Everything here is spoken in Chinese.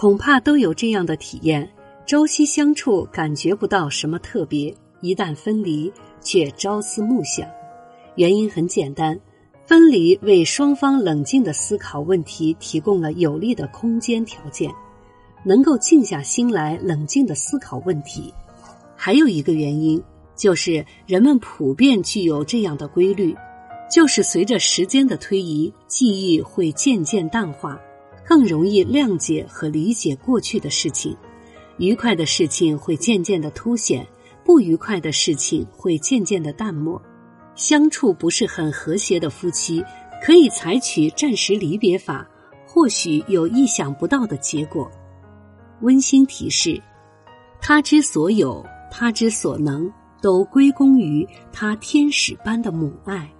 恐怕都有这样的体验：朝夕相处，感觉不到什么特别；一旦分离，却朝思暮想。原因很简单，分离为双方冷静的思考问题提供了有利的空间条件，能够静下心来冷静的思考问题。还有一个原因，就是人们普遍具有这样的规律，就是随着时间的推移，记忆会渐渐淡化，更容易谅解和理解过去的事情，愉快的事情会渐渐的凸显，不愉快的事情会渐渐的淡漠。相处不是很和谐的夫妻，可以采取暂时离别法，或许有意想不到的结果。温馨提示：他之所有。他之所能，都归功于他天使般的母爱。